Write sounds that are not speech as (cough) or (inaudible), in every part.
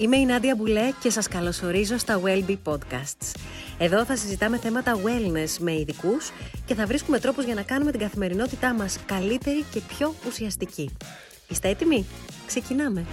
Είμαι η Νάντια Μπουλέ και σας καλωσορίζω στα Wellbe Podcasts. Εδώ θα συζητάμε θέματα wellness με ειδικούς και θα βρίσκουμε τρόπους για να κάνουμε την καθημερινότητά μας καλύτερη και πιο ουσιαστική. Είστε έτοιμοι; Ξεκινάμε!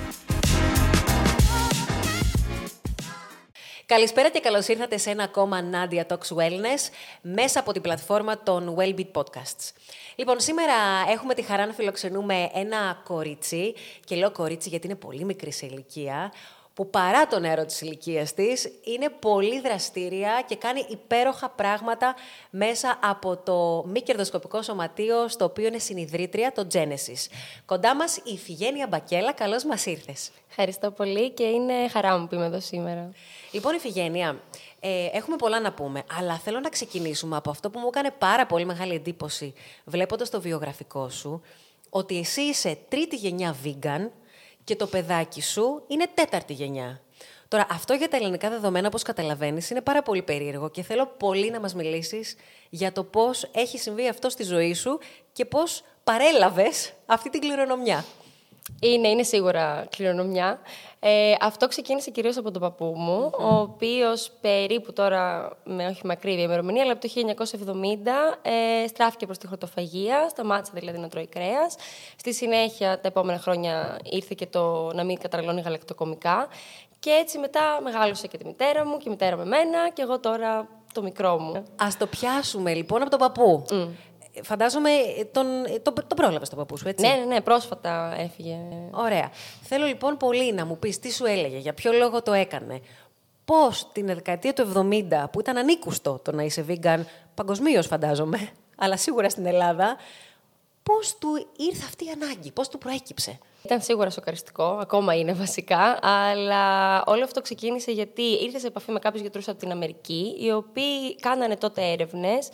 Καλησπέρα και καλώς ήρθατε σε ένα ακόμα Nadia Talks Wellness μέσα από την πλατφόρμα των Wellbeat Podcasts. Λοιπόν, σήμερα έχουμε τη χαρά να φιλοξενούμε ένα κορίτσι και λέω κορίτσι γιατί είναι πολύ μικρή σε ηλικία που παρά τον νερό της ηλικίας της είναι πολύ δραστήρια και κάνει υπέροχα πράγματα μέσα από το μη κερδοσκοπικό σωματείο στο οποίο είναι συνειδρήτρια, το Genesis. Κοντά μας η Φιγένεια Μπακέλα, καλώς μας ήρθες. Ευχαριστώ πολύ και είναι χαρά μου που είμαι εδώ σήμερα. Λοιπόν, η Φιγένεια, ε, έχουμε πολλά να πούμε, αλλά θέλω να ξεκινήσουμε από αυτό που μου έκανε πάρα πολύ μεγάλη εντύπωση βλέποντας το βιογραφικό σου, ότι εσύ είσαι τρίτη γενιά vegan, και το παιδάκι σου είναι τέταρτη γενιά. Τώρα, αυτό για τα ελληνικά δεδομένα, όπως καταλαβαίνεις, είναι πάρα πολύ περίεργο και θέλω πολύ να μας μιλήσεις για το πώς έχει συμβεί αυτό στη ζωή σου και πώς παρέλαβες αυτή την κληρονομιά. Είναι, είναι σίγουρα κληρονομιά. Ε, αυτό ξεκίνησε κυρίως από τον παππού μου, ο οποίος περίπου τώρα, με όχι μακρύ ημερομηνία, αλλά από το 1970 ε, στράφηκε προς τη χρωτοφαγία, σταμάτησε δηλαδή να τρώει κρέας. Στη συνέχεια, τα επόμενα χρόνια, ήρθε και το να μην καταναλώνει γαλακτοκομικά. Και έτσι μετά μεγάλωσε και τη μητέρα μου και η μητέρα με μένα και εγώ τώρα το μικρό μου. Ας το πιάσουμε λοιπόν από τον παππού. Φαντάζομαι τον, τον, τον πρόλαβες τον παππούς σου, έτσι; Ναι, ναι, ναι, πρόσφατα έφυγε. Ωραία. Θέλω λοιπόν πολύ να μου πεις τι σου έλεγε, για ποιο λόγο το έκανε. Πώς την δεκαετία του 70, που ήταν ανήκουστο το να είσαι vegan, παγκοσμίως φαντάζομαι, (laughs) αλλά σίγουρα στην Ελλάδα, πώς του ήρθε αυτή η ανάγκη, πώς του προέκυψε; Ήταν σίγουρα σοκαριστικό, ακόμα είναι βασικά, αλλά όλο αυτό ξεκίνησε γιατί ήρθες σε επαφή με κάποιους γιατρούς από την Αμερική, οι οποίοι κάνανε τότε έρευνες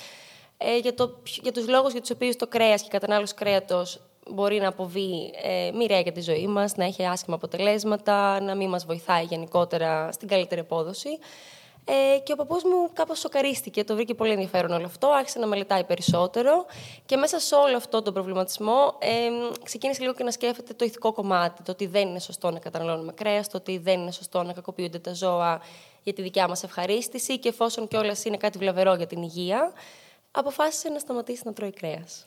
ε, για, το, για τους λόγους για τους οποίους το κρέας και η κατανάλωση κρέατος μπορεί να αποβεί ε, μοιραία για τη ζωή μας, να έχει άσχημα αποτελέσματα, να μην μας βοηθάει γενικότερα στην καλύτερη απόδοση. Ε, και ο παππούς μου κάπως σοκαρίστηκε, το βρήκε πολύ ενδιαφέρον όλο αυτό, άρχισε να μελετάει περισσότερο και μέσα σε όλο αυτό τον προβληματισμό ε, ξεκίνησε λίγο και να σκέφτεται το ηθικό κομμάτι, το ότι δεν είναι σωστό να καταναλώνουμε κρέας, το ότι δεν είναι σωστό να κακοποιούνται τα ζώα για τη δικιά μας ευχαρίστηση και εφόσον κιόλας είναι κάτι βλαβερό για την υγεία, αποφάσισε να σταματήσει να τρώει κρέας.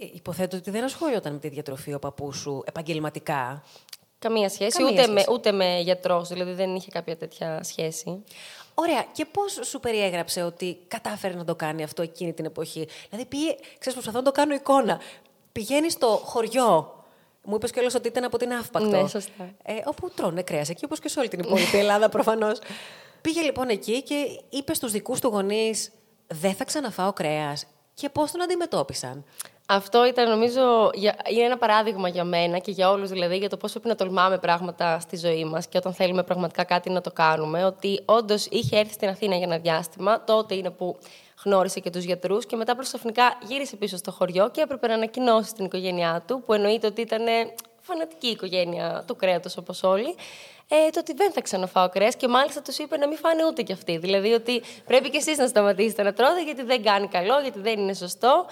Ε, υποθέτω ότι δεν ασχολιόταν με τη διατροφή ο παππούς σου επαγγελματικά. Καμία σχέση, ούτε, Με, ούτε με γιατρός, δηλαδή δεν είχε κάποια τέτοια σχέση. Ωραία. Και πώς σου περιέγραψε ότι κατάφερε να το κάνει αυτό εκείνη την εποχή; Δηλαδή, πήγε, ξέρεις, προσπαθώ να το κάνω εικόνα. Πηγαίνει στο χωριό. Μου είπες κιόλας ότι ήταν από την Αύπακτο. Ναι, σωστά. Ε, όπου τρώνε κρέας εκεί, όπως και σε όλη την υπόλοιπη Ελλάδα προφανώς. (laughs) Πήγε λοιπόν εκεί και είπε στους δικούς του γονείς: δεν θα ξαναφάω κρέας. Και πώς τον αντιμετώπισαν. Αυτό ήταν, νομίζω, είναι ένα παράδειγμα για μένα και για όλους δηλαδή, για το πώ πρέπει να τολμάμε πράγματα στη ζωή μας και όταν θέλουμε πραγματικά κάτι να το κάνουμε. Ότι όντως είχε έρθει στην Αθήνα για ένα διάστημα, τότε είναι που γνώρισε και τους γιατρούς και μετά προσωπικά γύρισε πίσω στο χωριό και έπρεπε να ανακοινώσει στην οικογένειά του, που εννοείται ότι ήταν φανατική οικογένεια του κρέατος όπως όλοι ε, το ότι δεν θα ξαναφάω κρέας και μάλιστα τους είπε να μην φάνε ούτε κι αυτοί. Δηλαδή ότι πρέπει κι εσείς να σταματήσετε να τρώτε γιατί δεν κάνει καλό, γιατί δεν είναι σωστό.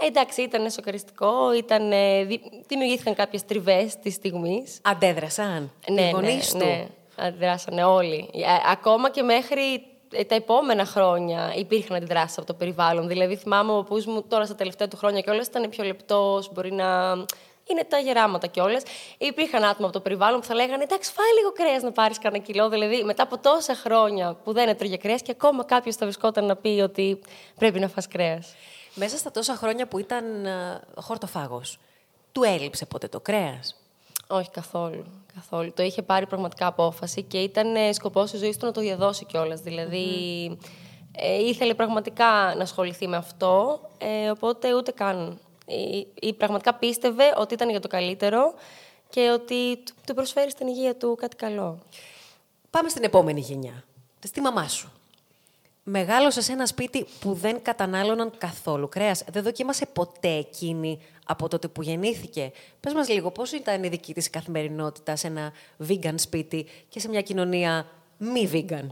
Ε, εντάξει, ήταν σοκαριστικό, ήταν, ε, δημιουργήθηκαν κάποιες τριβές της στιγμής. Αντέδρασαν. Ναι, οι ναι, του. ναι, αντιδράσανε όλοι. Ε, ακόμα και μέχρι ε, τα επόμενα χρόνια υπήρχαν αντιδράσεις από το περιβάλλον. Δηλαδή, θυμάμαι ο παππούς μου τώρα στα τελευταία του χρόνια κιόλας ήταν πιο λεπτός, μπορεί να είναι τα γεράματα κιόλας. Υπήρχαν άτομα από το περιβάλλον που θα λέγανε Εντάξει, φάει λίγο κρέας να πάρεις κανένα κιλό. Δηλαδή, μετά από τόσα χρόνια που δεν έτρωγε κρέας και ακόμα κάποιος θα βρισκόταν να πει ότι πρέπει να φας κρέας. Μέσα στα τόσα χρόνια που ήταν uh, χορτοφάγος, του έλειψε ποτέ το κρέας; Όχι καθόλου. καθόλου. Το είχε πάρει πραγματικά απόφαση και ήταν ε, σκοπός της ζωής του να το διαδώσει κιόλας. Δηλαδή, ε, ήθελε πραγματικά να ασχοληθεί με αυτό, ε, οπότε ούτε καν ή, πραγματικά πίστευε ότι ήταν για το καλύτερο και ότι του προσφέρει στην υγεία του κάτι καλό. Πάμε στην επόμενη γενιά. Στη μαμά σου. Μεγάλωσε σε ένα σπίτι που δεν κατανάλωναν καθόλου κρέας. Δεν δοκίμασε ποτέ εκείνη από τότε που γεννήθηκε. Πες μας λίγο, πώς ήταν η δική της καθημερινότητα σε ένα vegan σπίτι και σε μια κοινωνία μη vegan;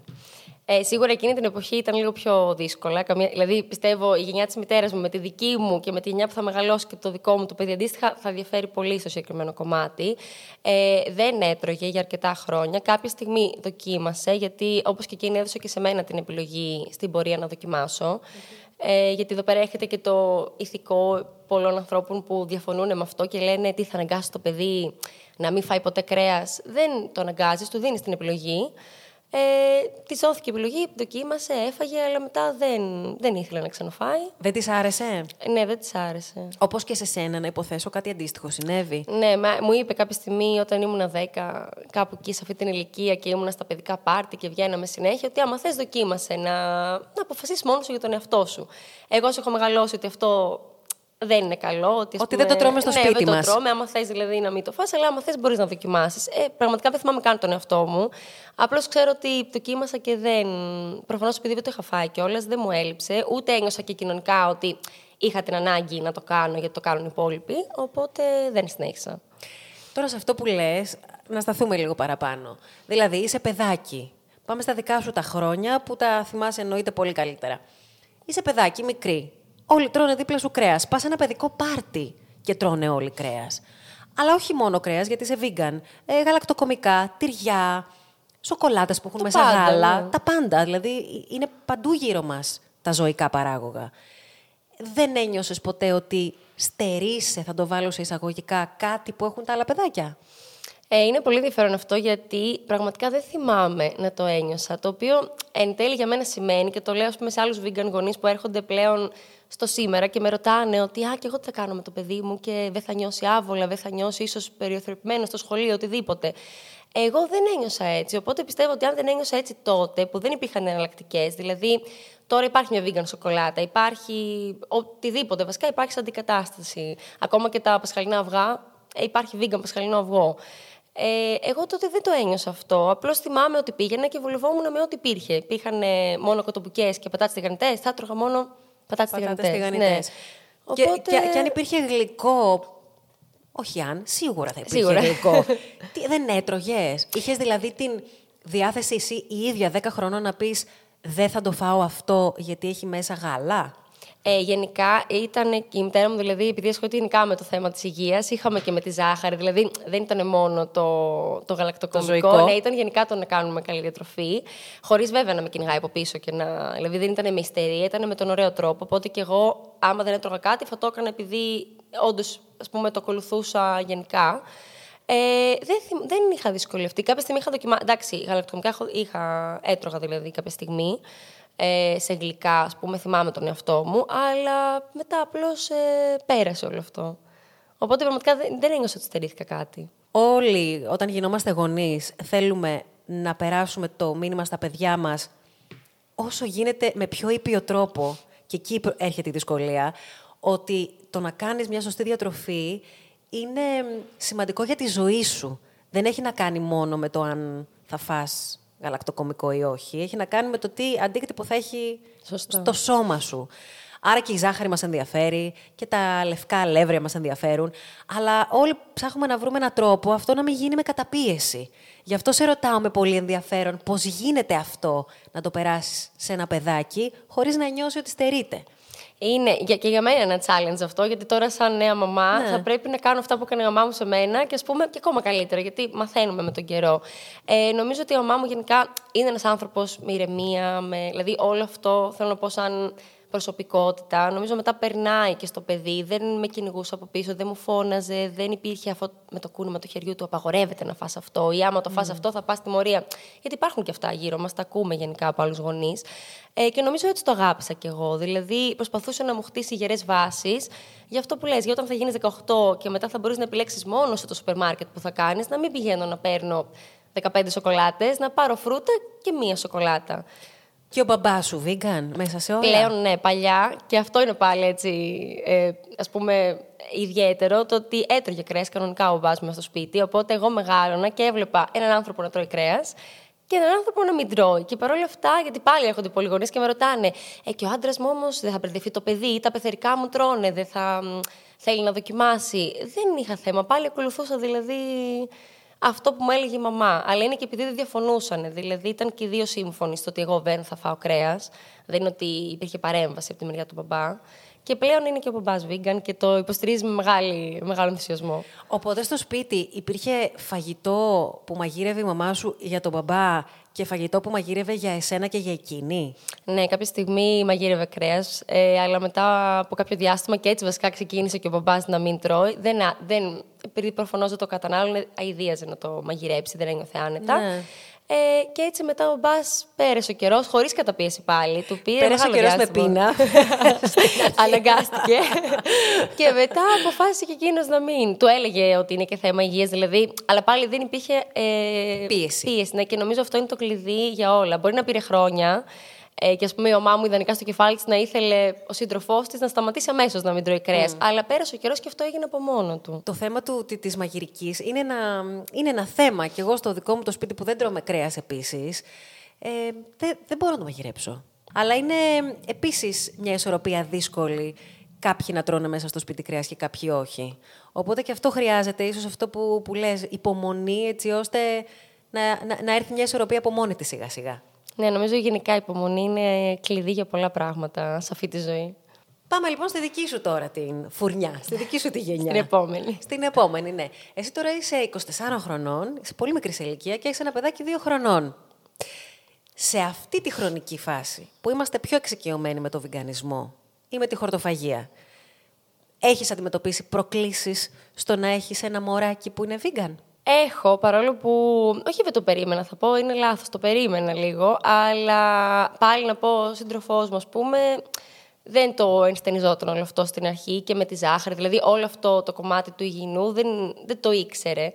Ε, σίγουρα εκείνη την εποχή ήταν λίγο πιο δύσκολα. Καμία, δηλαδή, πιστεύω η γενιά της μητέρας μου με τη δική μου και με τη γενιά που θα μεγαλώσει και το δικό μου το παιδί αντίστοιχα θα διαφέρει πολύ στο συγκεκριμένο κομμάτι. Ε, δεν έτρωγε για αρκετά χρόνια. Κάποια στιγμή δοκίμασε, γιατί όπως και εκείνη έδωσε και σε μένα την επιλογή στην πορεία να δοκιμασω Ε, γιατί εδώ πέρα έχετε και το ηθικό πολλών ανθρώπων που διαφωνούν με αυτό και λένε τι θα αναγκάσει το παιδί να μην φάει ποτέ κρέας; Δεν το αναγκάζεις, του δίνεις την επιλογή. Ε, της δόθηκε επιλογή, δοκίμασε, έφαγε, αλλά μετά δεν, δεν ήθελε να ξαναφάει. Δεν της άρεσε; Ναι, δεν της άρεσε. Όπως και σε σένα, να υποθέσω κάτι αντίστοιχο συνέβη. Ναι, μα, μου είπε κάποια στιγμή όταν ήμουν 10, κάπου εκεί σε αυτή την ηλικία και ήμουν στα παιδικά πάρτι και βγαίναμε συνέχεια, ότι άμα θες, δοκίμασε να, να αποφασίσεις μόνος σου για τον εαυτό σου. Εγώ σου έχω μεγαλώσει ότι αυτό δεν είναι καλό. Ότι, ότι δεν το τρώμε στο ναι, σπίτι μα. Δεν το τρώμε, άμα θες δηλαδή να μην το φας, αλλά άμα θες μπορείς να δοκιμάσεις. Ε, πραγματικά δεν θυμάμαι καν τον εαυτό μου. Απλώς ξέρω ότι δοκίμασα και δεν. Προφανώς επειδή δεν το είχα φάει κιόλας, δεν μου έλειψε. Ούτε ένιωσα και κοινωνικά ότι είχα την ανάγκη να το κάνω γιατί το κάνουν οι υπόλοιποι. Οπότε δεν συνέχισα. Τώρα σε αυτό που λες, να σταθούμε λίγο παραπάνω. Δηλαδή, είσαι παιδάκι. Πάμε στα δικά σου τα χρόνια που τα θυμάσαι εννοείται πολύ καλύτερα. Είσαι παιδάκι, μικρή, όλοι τρώνε δίπλα σου κρέας. Πας ένα παιδικό πάρτι και τρώνε όλοι κρέας. Αλλά όχι μόνο κρέας, γιατί είσαι vegan. Ε, γαλακτοκομικά, τυριά, σοκολάτες που έχουν το μέσα πάντα, γάλα. Ναι. Τα πάντα. Δηλαδή είναι παντού γύρω μας τα ζωικά παράγωγα. Δεν ένιωσες ποτέ ότι στερείσαι, θα το βάλω σε εισαγωγικά, κάτι που έχουν τα άλλα παιδάκια; Ε, είναι πολύ ενδιαφέρον αυτό γιατί πραγματικά δεν θυμάμαι να το ένιωσα. Το οποίο εν τέλει για μένα σημαίνει και το λέω ας πούμε, σε άλλους vegan γονείς που έρχονται πλέον στο σήμερα και με ρωτάνε ότι Α, και εγώ τι θα κάνω με το παιδί μου και δεν θα νιώσει άβολα, δεν θα νιώσει ίσως περιοθρεπημένο στο σχολείο, οτιδήποτε. Εγώ δεν ένιωσα έτσι. Οπότε πιστεύω ότι αν δεν ένιωσα έτσι τότε, που δεν υπήρχαν εναλλακτικές, δηλαδή τώρα υπάρχει μια vegan σοκολάτα, υπάρχει οτιδήποτε, βασικά υπάρχει σαν αντικατάσταση. Ακόμα και τα πασχαλινά αυγά, ε, υπάρχει vegan πασχαλινό αυγό. Ε, εγώ τότε δεν το ένιωσα αυτό. Απλώς θυμάμαι ότι πήγαινα και βολευόμουν με ό,τι υπήρχε. Υπήρχαν ε, μόνο κοτοπουκές και πατάτες τηγανιτέ. Θα έτρωγα μόνο πατάτε τηγανιτέ. Ναι. Και, Οπότε... και, και, αν υπήρχε γλυκό. Όχι αν, σίγουρα θα υπήρχε σίγουρα. γλυκό. (laughs) Τι, δεν έτρωγες; Είχες δηλαδή την διάθεση εσύ η ίδια 10 χρονών να πεις Δεν θα το φάω αυτό γιατί έχει μέσα γάλα. Ε, γενικά ήταν και η μητέρα μου, δηλαδή, επειδή ασχολείται γενικά με το θέμα της υγείας, είχαμε και με τη ζάχαρη. Δηλαδή, δεν ήταν μόνο το, το γαλακτοκομικό, το ναι, ήταν γενικά το να κάνουμε καλή διατροφή. Χωρίς βέβαια να με κυνηγάει από πίσω και να. Δηλαδή, δεν ήταν με ιστερία, ήταν με τον ωραίο τρόπο. Οπότε και εγώ, άμα δεν έτρωγα κάτι, θα το έκανα επειδή όντως, ας πούμε, το ακολουθούσα γενικά. Ε, δεν, δεν είχα δυσκολευτεί. Κάποια στιγμή είχα δοκιμάσει. Εντάξει, γαλακτοκομικά είχα, έτρωγα δηλαδή κάποια στιγμή ε, σε γλυκά, ας πούμε, θυμάμαι τον εαυτό μου, αλλά μετά απλώς ε, πέρασε όλο αυτό. Οπότε πραγματικά δεν, δεν ένιωσα ότι στερήθηκα κάτι. Όλοι, όταν γινόμαστε γονείς, θέλουμε να περάσουμε το μήνυμα στα παιδιά μας όσο γίνεται με πιο ήπιο τρόπο. Και εκεί έρχεται η δυσκολία, ότι το να κάνεις μια σωστή διατροφή είναι σημαντικό για τη ζωή σου. Δεν έχει να κάνει μόνο με το αν θα φας γαλακτοκομικό ή όχι. Έχει να κάνει με το τι αντίκτυπο θα έχει Σωστά. στο σώμα σου. Άρα και η ζάχαρη μας ενδιαφέρει και τα λευκά αλεύρια μας ενδιαφέρουν. Αλλά όλοι ψάχνουμε να βρούμε έναν τρόπο αυτό να μην γίνει με καταπίεση. Γι' αυτό σε ρωτάω με πολύ ενδιαφέρον πώς γίνεται αυτό να το περάσεις σε ένα παιδάκι χωρίς να νιώσει ότι στερείται. Είναι και για μένα ένα challenge αυτό, γιατί τώρα, σαν νέα μαμά, ναι. θα πρέπει να κάνω αυτά που έκανε η μαμά μου σε μένα και ας πούμε και ακόμα καλύτερα, γιατί μαθαίνουμε με τον καιρό. Ε, νομίζω ότι η μαμά μου γενικά είναι ένας άνθρωπος με ηρεμία, με, δηλαδή όλο αυτό θέλω να πω σαν προσωπικότητα. Νομίζω μετά περνάει και στο παιδί. Δεν με κυνηγούσε από πίσω, δεν μου φώναζε, δεν υπήρχε αυτό με το κούνημα του χεριού του. Απαγορεύεται να φας αυτό, ή άμα το φας αυτό θα πας στη μορία. Γιατί υπάρχουν και αυτά γύρω μας, τα ακούμε γενικά από άλλους γονείς. Ε, και νομίζω έτσι το αγάπησα κι εγώ. Δηλαδή, προσπαθούσε να μου χτίσει γερές βάσεις για αυτό που λες, για όταν θα γίνεις 18 και μετά θα μπορείς να επιλέξεις μόνο σε το σούπερ μάρκετ που θα κάνεις, να μην πηγαίνω να παίρνω 15 σοκολάτες, να πάρω φρούτα και μία σοκολάτα. Και ο μπαμπάς σου, vegan, μέσα σε όλα; Πλέον, ναι, παλιά. Και αυτό είναι πάλι έτσι, ε, ας πούμε, ιδιαίτερο, το ότι έτρωγε κρέας κανονικά ο μπαμπάς μου στο σπίτι, οπότε εγώ μεγάλωνα και έβλεπα έναν άνθρωπο να τρώει κρέας και έναν άνθρωπο να μην τρώει. Και παρόλα αυτά, γιατί πάλι έρχονται πολλοί γονείς και με ρωτάνε, Ε, και ο άντρας μου όμως δεν θα μπερδευτεί το παιδί, τα πεθερικά μου τρώνε, δεν θα θέλει να δοκιμάσει. Δεν είχα θέμα. Πάλι ακολουθούσα δηλαδή αυτό που μου έλεγε η μαμά. Αλλά είναι και επειδή δεν διαφωνούσαν. Δηλαδή ήταν και οι δύο σύμφωνοι στο ότι εγώ δεν θα φάω κρέας. Δεν είναι ότι υπήρχε παρέμβαση από τη μεριά του μπαμπά. Και πλέον είναι και ο μπαμπάς vegan και το υποστηρίζει με μεγάλη, μεγάλο ενθουσιασμό. Οπότε στο σπίτι υπήρχε φαγητό που μαγείρευε η μαμά σου για τον μπαμπά και φαγητό που μαγείρευε για εσένα και για εκείνη; Ναι, κάποια στιγμή μαγείρευε κρέας, ε, αλλά μετά από κάποιο διάστημα και έτσι βασικά ξεκίνησε και ο μπαμπάς να μην τρώει. Δεν, δεν, επειδή προφανώς δεν το κατανάλωνε, αειδίαζε να το μαγειρέψει, δεν ένιωθε άνετα. Ναι. Ε, και έτσι μετά ο μπα πέρασε ο καιρός, χωρίς καταπίεση πάλι. Του πήρε πέρασε ο καιρός με πείνα. (laughs) Αναγκάστηκε. και μετά αποφάσισε και εκείνος να μην. Του έλεγε ότι είναι και θέμα υγείας, δηλαδή. Αλλά πάλι δεν υπήρχε. Ε, πίεση. πίεση ναι, και νομίζω αυτό είναι το κλειδί για όλα. Μπορεί να πήρε χρόνια. Ε, και ας πούμε, η ομάδα μου ιδανικά στο κεφάλι της να ήθελε ο σύντροφός της να σταματήσει αμέσως να μην τρώει κρέας. Mm. Αλλά πέρασε ο καιρός και αυτό έγινε από μόνο του. Το θέμα του, τη μαγειρικής είναι ένα, είναι ένα θέμα. Και εγώ στο δικό μου το σπίτι που δεν τρώμε κρέας επίσης, ε, δεν, δεν μπορώ να το μαγειρέψω. Αλλά είναι επίσης μια ισορροπία δύσκολη κάποιοι να τρώνε μέσα στο σπίτι κρέας και κάποιοι όχι. Οπότε και αυτό χρειάζεται, ίσως αυτό που, που λες, υπομονή, έτσι ώστε να, να, να έρθει μια ισορροπία από μόνη της σιγά-σιγά. Ναι, νομίζω γενικά η υπομονή είναι κλειδί για πολλά πράγματα σε αυτή τη ζωή. Πάμε λοιπόν στη δική σου τώρα την φουρνιά, στη δική σου τη (laughs) γενιά. Στην επόμενη. Στην επόμενη, ναι. Εσύ τώρα είσαι 24 χρονών, είσαι πολύ μικρής σε ηλικία και έχεις ένα παιδάκι 2 χρονών. Σε αυτή τη χρονική φάση που είμαστε πιο εξοικειωμένοι με το βιγκανισμό ή με τη χορτοφαγία, έχεις αντιμετωπίσει προκλήσεις στο να έχεις ένα μωράκι που είναι vegan. Έχω, παρόλο που όχι δεν το περίμενα, θα πω, είναι λάθος, το περίμενα λίγο, αλλά πάλι να πω, ο σύντροφός μου, ας πούμε, δεν το ενστενιζόταν όλο αυτό στην αρχή και με τη ζάχαρη, δηλαδή όλο αυτό το κομμάτι του υγιεινού δεν, δεν το ήξερε.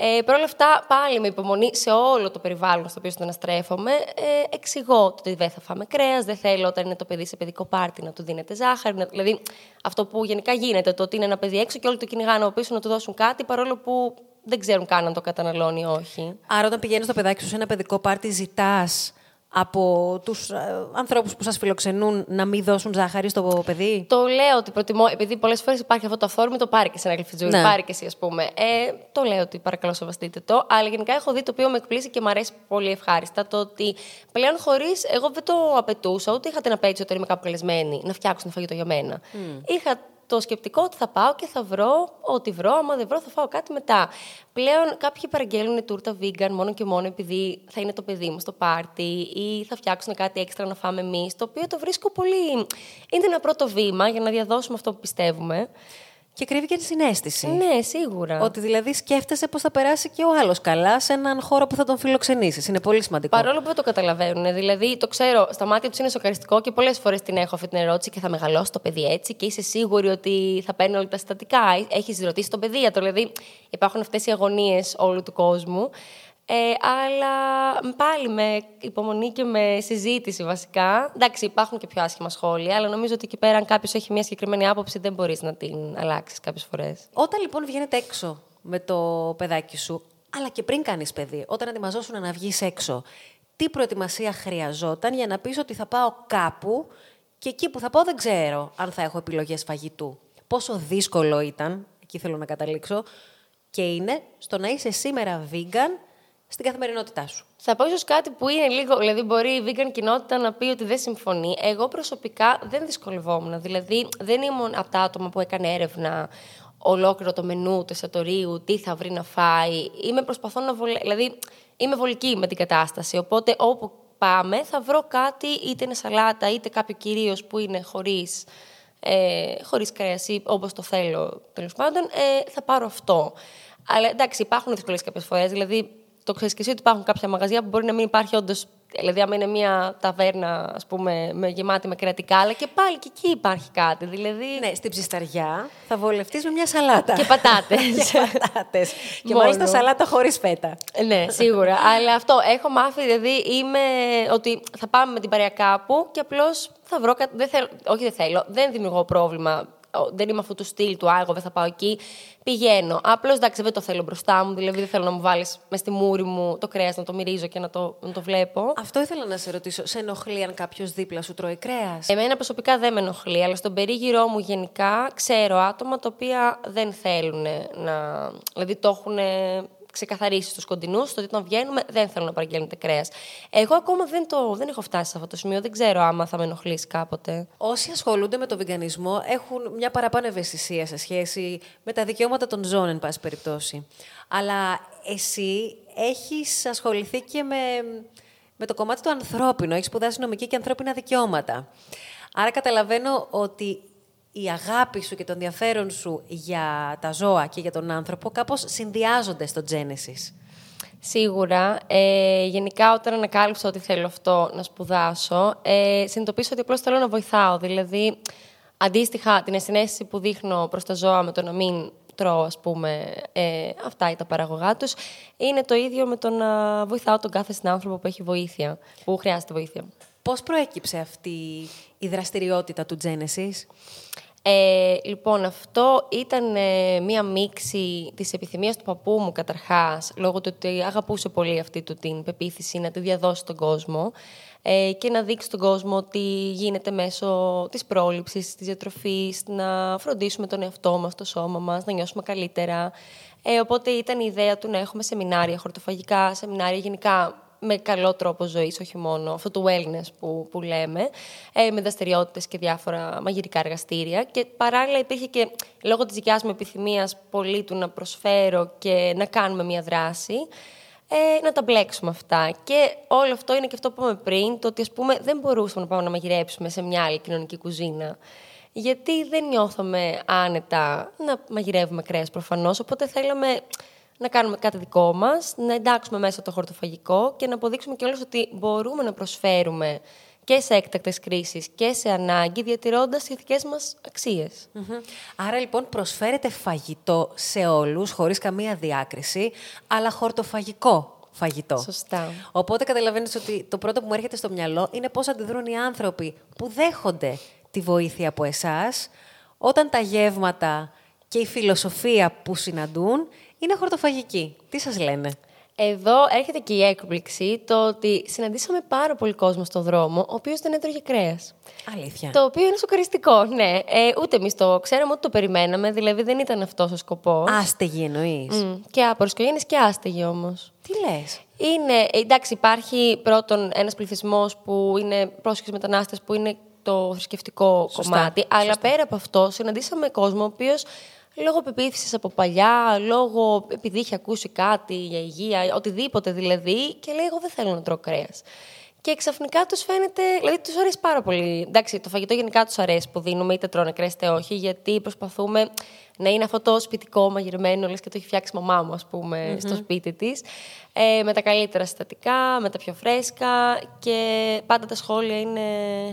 Ε, Παρ' όλα αυτά, πάλι με υπομονή σε όλο το περιβάλλον στο οποίο συναναστρέφομαι, ε, εξηγώ ότι δεν θα φάμε κρέας, δεν θέλω όταν είναι το παιδί σε παιδικό πάρτι να του δίνετε ζάχαρη. Να, δηλαδή, αυτό που γενικά γίνεται, το ότι είναι ένα παιδί έξω και όλοι το κυνηγάνε από πίσω να του δώσουν κάτι, παρόλο που δεν ξέρουν καν αν το καταναλώνει ή όχι. Άρα, όταν πηγαίνεις στο παιδάκι σου σε ένα παιδικό πάρτι, ζητάς από τους ε, ανθρώπους που σας φιλοξενούν να μην δώσουν ζάχαρη στο παιδί; Το λέω ότι προτιμώ, επειδή πολλές φορές υπάρχει αυτό το αυθόρμητο, πάρει και σε ένα γλυφιτζούρι, ναι. πάρει και εσύ, ας πούμε. Ε, το λέω ότι παρακαλώ σεβαστείτε το. Αλλά γενικά έχω δει το οποίο με εκπλήσει και μου αρέσει πολύ ευχάριστα. Το ότι πλέον χωρίς. Εγώ δεν το απαιτούσα, ούτε είχα την απέτηση όταν είμαι κάπου καλεσμένη να φτιάξουν φαγητό για μένα. Mm. Είχα το σκεπτικό ότι θα πάω και θα βρω ό,τι βρω. Άμα δεν βρω, θα φάω κάτι μετά. Πλέον κάποιοι παραγγέλνουν τούρτα vegan μόνο και μόνο επειδή θα είναι το παιδί μου στο πάρτι ή θα φτιάξουν κάτι έξτρα να φάμε εμείς. Το οποίο το βρίσκω πολύ. Είναι ένα πρώτο βήμα για να διαδώσουμε αυτό που πιστεύουμε. Και κρύβει και τη συνέστηση. Ναι, σίγουρα. Ότι δηλαδή σκέφτεσαι πώς θα περάσει και ο άλλος καλά σε έναν χώρο που θα τον φιλοξενήσεις. Είναι πολύ σημαντικό. Παρόλο που δεν το καταλαβαίνουν. Δηλαδή, το ξέρω, στα μάτια τους είναι σοκαριστικό και πολλές φορές την έχω αυτή την ερώτηση και θα μεγαλώσει το παιδί έτσι και είσαι σίγουρη ότι θα παίρνει όλα τα συστατικά. Έχεις ρωτήσει τον παιδίατρο. Δηλαδή, υπάρχουν αυτές οι αγωνίες όλου του κόσμου. Ε, αλλά πάλι με υπομονή και με συζήτηση βασικά. Εντάξει, υπάρχουν και πιο άσχημα σχόλια, αλλά νομίζω ότι εκεί πέρα, αν κάποιος έχει μια συγκεκριμένη άποψη, δεν μπορείς να την αλλάξεις κάποιες φορές. Όταν λοιπόν βγαίνετε έξω με το παιδάκι σου, αλλά και πριν κάνεις παιδί, όταν ετοιμαζόσουν να βγεις έξω, τι προετοιμασία χρειαζόταν για να πεις ότι θα πάω κάπου και εκεί που θα πάω δεν ξέρω αν θα έχω επιλογές φαγητού. Πόσο δύσκολο ήταν, εκεί θέλω να καταλήξω, και είναι στο να είσαι σήμερα vegan στην καθημερινότητά σου. Θα πω ίσως κάτι που είναι λίγο. Δηλαδή, μπορεί η vegan κοινότητα να πει ότι δεν συμφωνεί. Εγώ προσωπικά δεν δυσκολευόμουν. Δηλαδή, δεν ήμουν από τα άτομα που έκανε έρευνα ολόκληρο το μενού του εστιατορίου, τι θα βρει να φάει. Είμαι προσπαθώ να βολε... Δηλαδή, είμαι βολική με την κατάσταση. Οπότε, όπου πάμε, θα βρω κάτι, είτε είναι σαλάτα, είτε κάποιο κυρίως που είναι χωρίς ε, χωρίς κρέας ή όπως το θέλω τέλος πάντων, ε, θα πάρω αυτό. Αλλά εντάξει, υπάρχουν δυσκολίες κάποιες φορές. Δηλαδή, το ξέρεις και εσύ ότι υπάρχουν κάποια μαγαζιά που μπορεί να μην υπάρχει όντως. Δηλαδή, άμα είναι μια ταβέρνα, ας πούμε, με, γεμάτη με κρεατικά, αλλά και πάλι και εκεί υπάρχει κάτι. Δηλαδή... Ναι, στην ψισταριά θα βολευτείς με μια σαλάτα. Και πατάτες. (laughs) και πατάτες. και μάλιστα σαλάτα χωρίς φέτα. ναι, σίγουρα. αλλά αυτό έχω μάθει, δηλαδή είμαι ότι θα πάμε με την παρέα κάπου και απλώς θα βρω κάτι. Δεν θέλω, όχι, δεν θέλω. Δεν δημιουργώ πρόβλημα δεν είμαι αυτού του στυλ του, Α, εγώ δεν θα πάω εκεί. Πηγαίνω. Απλώς εντάξει, δεν το θέλω μπροστά μου, δηλαδή δεν θέλω να μου βάλεις μες στη μούρη μου το κρέας, να το μυρίζω και να το, να το βλέπω. Αυτό ήθελα να σε ρωτήσω. Σε ενοχλεί αν κάποιος δίπλα σου τρώει κρέας; Εμένα προσωπικά δεν με ενοχλεί, αλλά στον περίγυρό μου γενικά ξέρω άτομα τα οποία δεν θέλουν να. Δηλαδή το έχουν ξεκαθαρίσει στου κοντινούς ότι όταν βγαίνουμε δεν θέλω να παραγγέλνετε κρέας. Εγώ ακόμα δεν, το, δεν έχω φτάσει σε αυτό το σημείο. Δεν ξέρω άμα θα με ενοχλήσει κάποτε. Όσοι ασχολούνται με το βιγκανισμό έχουν μια παραπάνω ευαισθησία σε σχέση με τα δικαιώματα των ζώων, εν πάση περιπτώσει. Αλλά εσύ έχεις ασχοληθεί και με, με το κομμάτι του ανθρώπινου. Έχεις σπουδάσει νομική και ανθρώπινα δικαιώματα. Άρα καταλαβαίνω ότι η αγάπη σου και το ενδιαφέρον σου για τα ζώα και για τον άνθρωπο κάπως συνδυάζονται στο Genesis. Σίγουρα. Ε, γενικά, όταν ανακάλυψα ότι θέλω αυτό να σπουδάσω, ε, συνειδητοποίησα ότι απλώς θέλω να βοηθάω. Δηλαδή, αντίστοιχα, την συνέστηση που δείχνω προς τα ζώα με το να μην τρώω, ας πούμε, ε, αυτά ή τα παραγωγά τους, είναι το ίδιο με το να βοηθάω τον κάθε συνάνθρωπο που έχει βοήθεια, που χρειάζεται βοήθεια. Πώς προέκυψε αυτή η δραστηριότητα του Genesis? Ε, λοιπόν, αυτό ήταν ε, μία μίξη της επιθυμίας του παππού μου καταρχάς, λόγω του ότι αγαπούσε πολύ αυτή του την πεποίθηση να τη διαδώσει στον κόσμο ε, και να δείξει στον κόσμο ότι γίνεται μέσω της πρόληψης, της διατροφής, να φροντίσουμε τον εαυτό μας, το σώμα μας, να νιώσουμε καλύτερα. Ε, οπότε ήταν η ιδέα του να έχουμε σεμινάρια χορτοφαγικά, σεμινάρια γενικά με καλό τρόπο ζωής, όχι μόνο αυτό το wellness που, που λέμε, ε, με δραστηριότητες και διάφορα μαγειρικά εργαστήρια. Και παράλληλα υπήρχε και λόγω της δικιάς μου επιθυμίας πολύ του να προσφέρω και να κάνουμε μια δράση, ε, να τα μπλέξουμε αυτά. Και όλο αυτό είναι και αυτό που είπαμε πριν, το ότι ας πούμε δεν μπορούσαμε να πάμε να μαγειρέψουμε σε μια άλλη κοινωνική κουζίνα. Γιατί δεν νιώθαμε άνετα να μαγειρεύουμε κρέας προφανώς, οπότε θέλαμε να κάνουμε κάτι δικό μας, να εντάξουμε μέσα το χορτοφαγικό και να αποδείξουμε κιόλας ότι μπορούμε να προσφέρουμε και σε έκτακτες κρίσεις και σε ανάγκη, διατηρώντας τι ηθικέ μα αξιε Άρα λοιπόν προσφέρετε φαγητό σε όλους, χωρίς καμία διάκριση, αλλά χορτοφαγικό φαγητό. Σωστά. Οπότε καταλαβαίνεις ότι το πρώτο που μου έρχεται στο μυαλό είναι πώς αντιδρούν οι άνθρωποι που δέχονται τη βοήθεια από εσάς, όταν τα γεύματα και η φιλοσοφία που συναντούν είναι χορτοφαγική. Τι σας λένε; Εδώ έρχεται και η έκπληξη το ότι συναντήσαμε πάρα πολύ κόσμο στον δρόμο, ο οποίος δεν έτρωγε κρέας. Αλήθεια. Το οποίο είναι σοκαριστικό, ναι. Ε, ούτε εμείς το ξέραμε, ούτε το περιμέναμε, δηλαδή δεν ήταν αυτό ο σκοπός. Άστεγοι εννοείς. Mm. Και άπορε οικογένειε και άστεγοι όμως. Τι λες; Είναι, ε, εντάξει, υπάρχει πρώτον ένας πληθυσμός που είναι πρόσφυγε μετανάστες που είναι το θρησκευτικό κομμάτι. Αλλά πέρα από αυτό, συναντήσαμε κόσμο ο οποίος λόγω πεποίθησης από παλιά, λόγω επειδή είχε ακούσει κάτι για υγεία, οτιδήποτε δηλαδή, και λέει: Εγώ δεν θέλω να τρώω κρέας. Και ξαφνικά τους φαίνεται. Δηλαδή, τους αρέσει πάρα πολύ. Εντάξει, το φαγητό γενικά τους αρέσει που δίνουμε, είτε τρώνε κρέας είτε όχι, γιατί προσπαθούμε να είναι αυτό το σπιτικό μαγειρεμένο, λες και το έχει φτιάξει η μαμά μου, ας πουμε στο σπίτι της. Ε, με τα καλύτερα συστατικά, με τα πιο φρέσκα και πάντα τα σχόλια είναι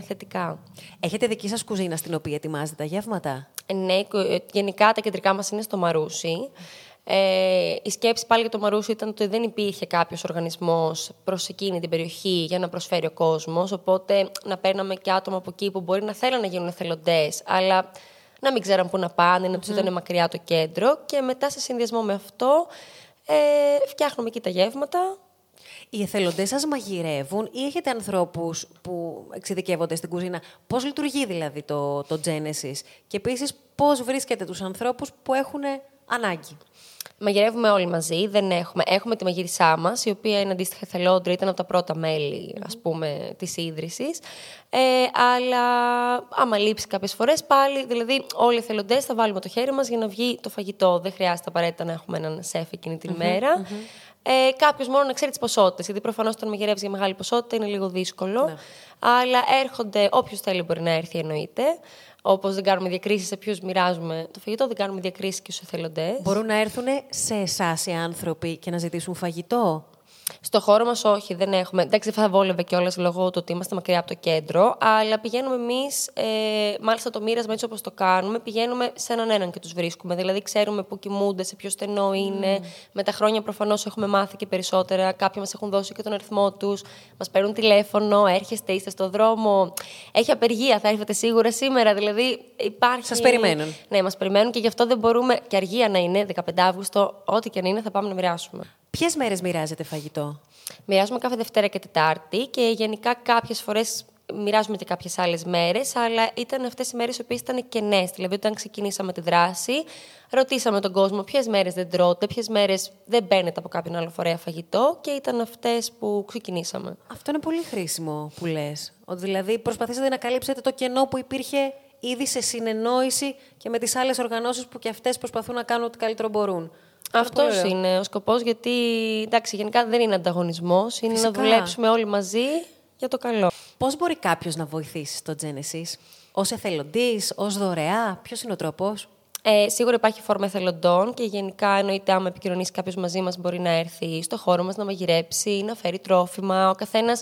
θετικά. Έχετε δική σας κουζίνα στην οποία ετοιμάζετε τα γεύματα; Ναι, ε, γενικά τα κεντρικά μας είναι στο Μαρούσι. Ε, η σκέψη πάλι για το Μαρούσι ήταν ότι δεν υπήρχε κάποιος οργανισμός προς εκείνη την περιοχή για να προσφέρει ο κόσμος. Οπότε να παίρναμε και άτομα από εκεί που μπορεί να θέλουν να γίνουν εθελοντές, αλλά να μην ξέραν πού να πάνε, να τους ήταν μακριά το κέντρο. Και μετά, σε συνδυασμό με αυτό, ε, φτιάχνουμε εκεί τα γεύματα. Οι εθελοντές σας μαγειρεύουν ή έχετε ανθρώπους που εξειδικεύονται στην κουζίνα; Πώς λειτουργεί δηλαδή το, το Genesis; Και επίσης πώς βρίσκετε τους ανθρώπους που έχουν ανάγκη; Μαγειρεύουμε όλοι μαζί. Δεν έχουμε. έχουμε τη μαγείρισά μας, η οποία είναι αντίστοιχα εθελόντρια, ήταν από τα πρώτα μέλη ας πούμε, της ίδρυσης. Ε, αλλά άμα λείψει κάποιες φορές, πάλι, δηλαδή, όλοι οι εθελοντές θα βάλουμε το χέρι μας για να βγει το φαγητό. Δεν χρειάζεται απαραίτητα να έχουμε έναν σεφ εκείνη την ημερα Ε, Κάποιος μόνο να ξέρει τις ποσότητες. Γιατί προφανώς όταν μαγειρεύεις για μεγάλη ποσότητα είναι λίγο δύσκολο. Ναι. Αλλά έρχονται, όποιος θέλει μπορεί να έρθει, εννοείται. Όπως δεν κάνουμε διακρίσεις σε ποιους μοιράζουμε το φαγητό, δεν κάνουμε διακρίσεις και στους εθελοντές. Μπορούν να έρθουν σε εσάς οι άνθρωποι και να ζητήσουν φαγητό; Στο χώρο μας, όχι, δεν έχουμε. Εντάξει, δεν θα βόλευε κιόλας λόγω του ότι είμαστε μακριά από το κέντρο, αλλά πηγαίνουμε εμείς, ε, μάλιστα το μοίρασμα έτσι όπως το κάνουμε, πηγαίνουμε σε έναν έναν και τους βρίσκουμε. Δηλαδή, ξέρουμε πού κοιμούνται, σε ποιο στενό είναι. Mm. Με τα χρόνια προφανώς έχουμε μάθει και περισσότερα. Κάποιοι μας έχουν δώσει και τον αριθμό τους, μας παίρνουν τηλέφωνο, έρχεστε, είστε στο δρόμο. Έχει απεργία, θα έρθετε σίγουρα σήμερα. Δηλαδή, υπάρχει. Σας περιμένουν. Ναι, μας περιμένουν και γι' αυτό δεν μπορούμε, και αργία να είναι, 15 Αύγουστο, ό,τι και να είναι, θα πάμε να μοιράσουμε. Ποιες μέρες μοιράζετε φαγητό, Μοιράζουμε κάθε Δευτέρα και Τετάρτη και γενικά κάποιες φορές μοιράζουμε και κάποιες άλλες μέρες, αλλά ήταν αυτές οι μέρες οι οποίες ήταν κενές. Δηλαδή, όταν ξεκινήσαμε τη δράση, ρωτήσαμε τον κόσμο ποιες μέρες δεν τρώτε, ποιες μέρες δεν μπαίνετε από κάποιον άλλο φορέα φαγητό και ήταν αυτές που ξεκινήσαμε. Αυτό είναι πολύ χρήσιμο που λες. Ότι δηλαδή προσπαθήσατε να καλύψετε το κενό που υπήρχε ήδη σε συνεννόηση και με τις άλλες οργανώσεις που και αυτές προσπαθούν να κάνουν ό,τι καλύτερο μπορούν. Αυτός είναι ο σκοπός, γιατί εντάξει, γενικά δεν είναι ανταγωνισμός. Είναι να δουλέψουμε όλοι μαζί για το καλό. Πώς μπορεί κάποιος να βοηθήσει στο Genesis, ως εθελοντής, ως δωρεά, ποιος είναι ο τρόπος; Ε, σίγουρα υπάρχει φόρμα εθελοντών και γενικά εννοείται άμα επικοινωνήσει κάποιος μαζί μας μπορεί να έρθει στο χώρο μας να μαγειρέψει, να φέρει τρόφιμα. Ο καθένας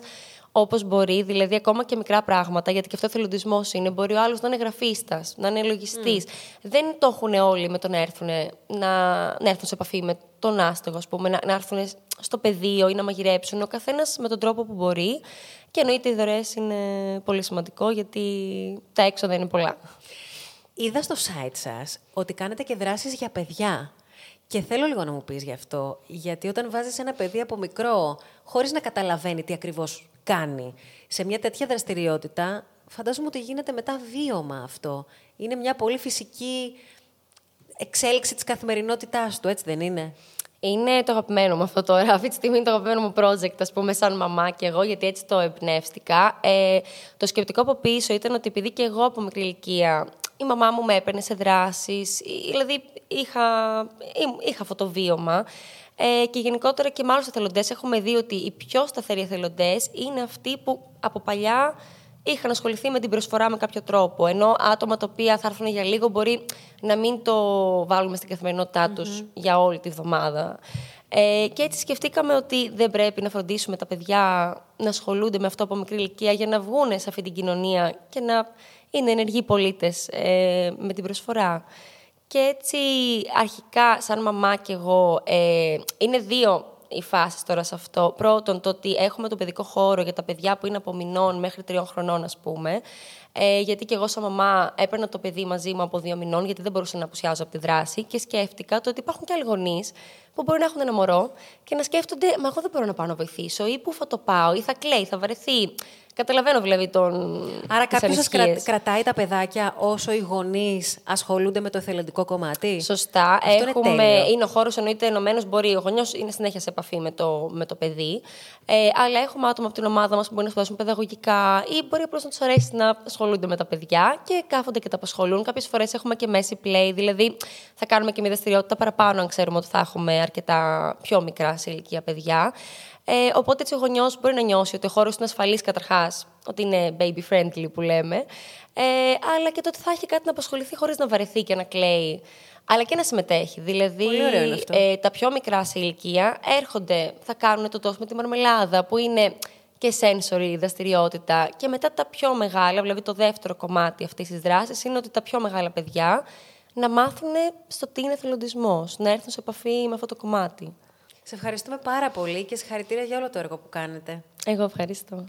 όπως μπορεί, δηλαδή ακόμα και μικρά πράγματα, γιατί και αυτό εθελοντισμό είναι. Μπορεί ο άλλος να είναι γραφίστας, να είναι λογιστής. Δεν το έχουν όλοι με το να έρθουν, να, να έρθουν σε επαφή με τον άστεγο, ας πούμε, να, να έρθουν στο πεδίο ή να μαγειρέψουν. Ο καθένας με τον τρόπο που μπορεί. Και εννοείται οι δωρεές είναι πολύ σημαντικό, γιατί τα έξοδα είναι πολλά. Είδα στο site σας ότι κάνετε και δράσεις για παιδιά. Και θέλω λίγο να μου πεις γι' αυτό, γιατί όταν βάζεις ένα παιδί από μικρό, χωρίς να καταλαβαίνει τι ακριβώς κάνει, σε μια τέτοια δραστηριότητα, φαντάζομαι ότι γίνεται μετά βίωμα αυτό. Είναι μια πολύ φυσική εξέλιξη της καθημερινότητάς του, έτσι δεν είναι; Είναι το αγαπημένο μου αυτό τώρα. Αυτή τη στιγμή είναι το αγαπημένο μου project, ας πούμε, σαν μαμά και εγώ, γιατί έτσι το εμπνεύστηκα. Ε, το σκεπτικό από πίσω ήταν ότι επειδή και εγώ από μικρή ηλικία η μαμά μου με έπαιρνε σε δράσεις, δηλαδή είχα, είχα αυτό το βίωμα. Ε, και γενικότερα και με άλλους εθελοντές έχουμε δει ότι οι πιο σταθεροί εθελοντές είναι αυτοί που από παλιά είχαν ασχοληθεί με την προσφορά με κάποιο τρόπο. Ενώ άτομα τα οποία θα έρθουν για λίγο μπορεί να μην το βάλουμε στην καθημερινότητά τους για όλη τη βδομάδα. Ε, και έτσι σκεφτήκαμε ότι δεν πρέπει να φροντίσουμε τα παιδιά να ασχολούνται με αυτό από μικρή ηλικία για να βγουν σε αυτή την κοινωνία και να είναι ενεργοί πολίτες ε, με την προσφορά. Και έτσι αρχικά σαν μαμά και εγώ ε, είναι δύο οι φάσεις τώρα σε αυτό. Πρώτον, το ότι έχουμε το παιδικό χώρο για τα παιδιά που είναι από μηνών μέχρι τριών χρονών, ας πούμε. Ε, γιατί και εγώ, σαν μαμά, έπαιρνα το παιδί μαζί μου από δύο μηνών, γιατί δεν μπορούσα να απουσιάζω από τη δράση. Και σκέφτηκα το ότι υπάρχουν και άλλοι γονείς που μπορεί να έχουν ένα μωρό και να σκέφτονται, Μα εγώ δεν μπορώ να πάω να βοηθήσω, ή πού θα το πάω, ή θα κλαίει, θα βαρεθεί. Καταλαβαίνω δηλαδή τον. Άρα κάποιος σας κρατάει τα παιδάκια όσο οι γονείς ασχολούνται με το εθελοντικό κομμάτι; Σωστά. Αυτό Έχουμε... είναι, είναι ο χώρος εννοείται ενωμένος. Μπορεί ο γονιός είναι συνέχεια σε επαφή με το, με το παιδί. Ε, αλλά έχουμε άτομα από την ομάδα μας που μπορεί να σπουδάσουν παιδαγωγικά ή μπορεί απλώς να τους αρέσει να ασχολούνται με τα παιδιά και κάθονται και τα απασχολούν. Κάποιες φορές έχουμε και μέση play, δηλαδή θα κάνουμε και μια δραστηριότητα παραπάνω αν ξέρουμε ότι θα έχουμε αρκετά πιο μικρά σε ηλικία παιδιά. Ε, οπότε έτσι ο γονιός μπορεί να νιώσει ότι ο χώρος είναι ασφαλής καταρχάς, ότι είναι baby friendly που λέμε, ε, αλλά και το ότι θα έχει κάτι να απασχοληθεί χωρίς να βαρεθεί και να κλαίει. Αλλά και να συμμετέχει. Δηλαδή, ε, τα πιο μικρά σε ηλικία έρχονται, θα κάνουν το τόσο με τη μαρμελάδα, που είναι και sensory δραστηριότητα. Και μετά τα πιο μεγάλα, δηλαδή το δεύτερο κομμάτι αυτής της δράσης, είναι ότι τα πιο μεγάλα παιδιά να μάθουν στο τι είναι εθελοντισμό, να έρθουν σε επαφή με αυτό το κομμάτι. Σε ευχαριστούμε πάρα πολύ και συγχαρητήρια για όλο το έργο που κάνετε. Εγώ ευχαριστώ.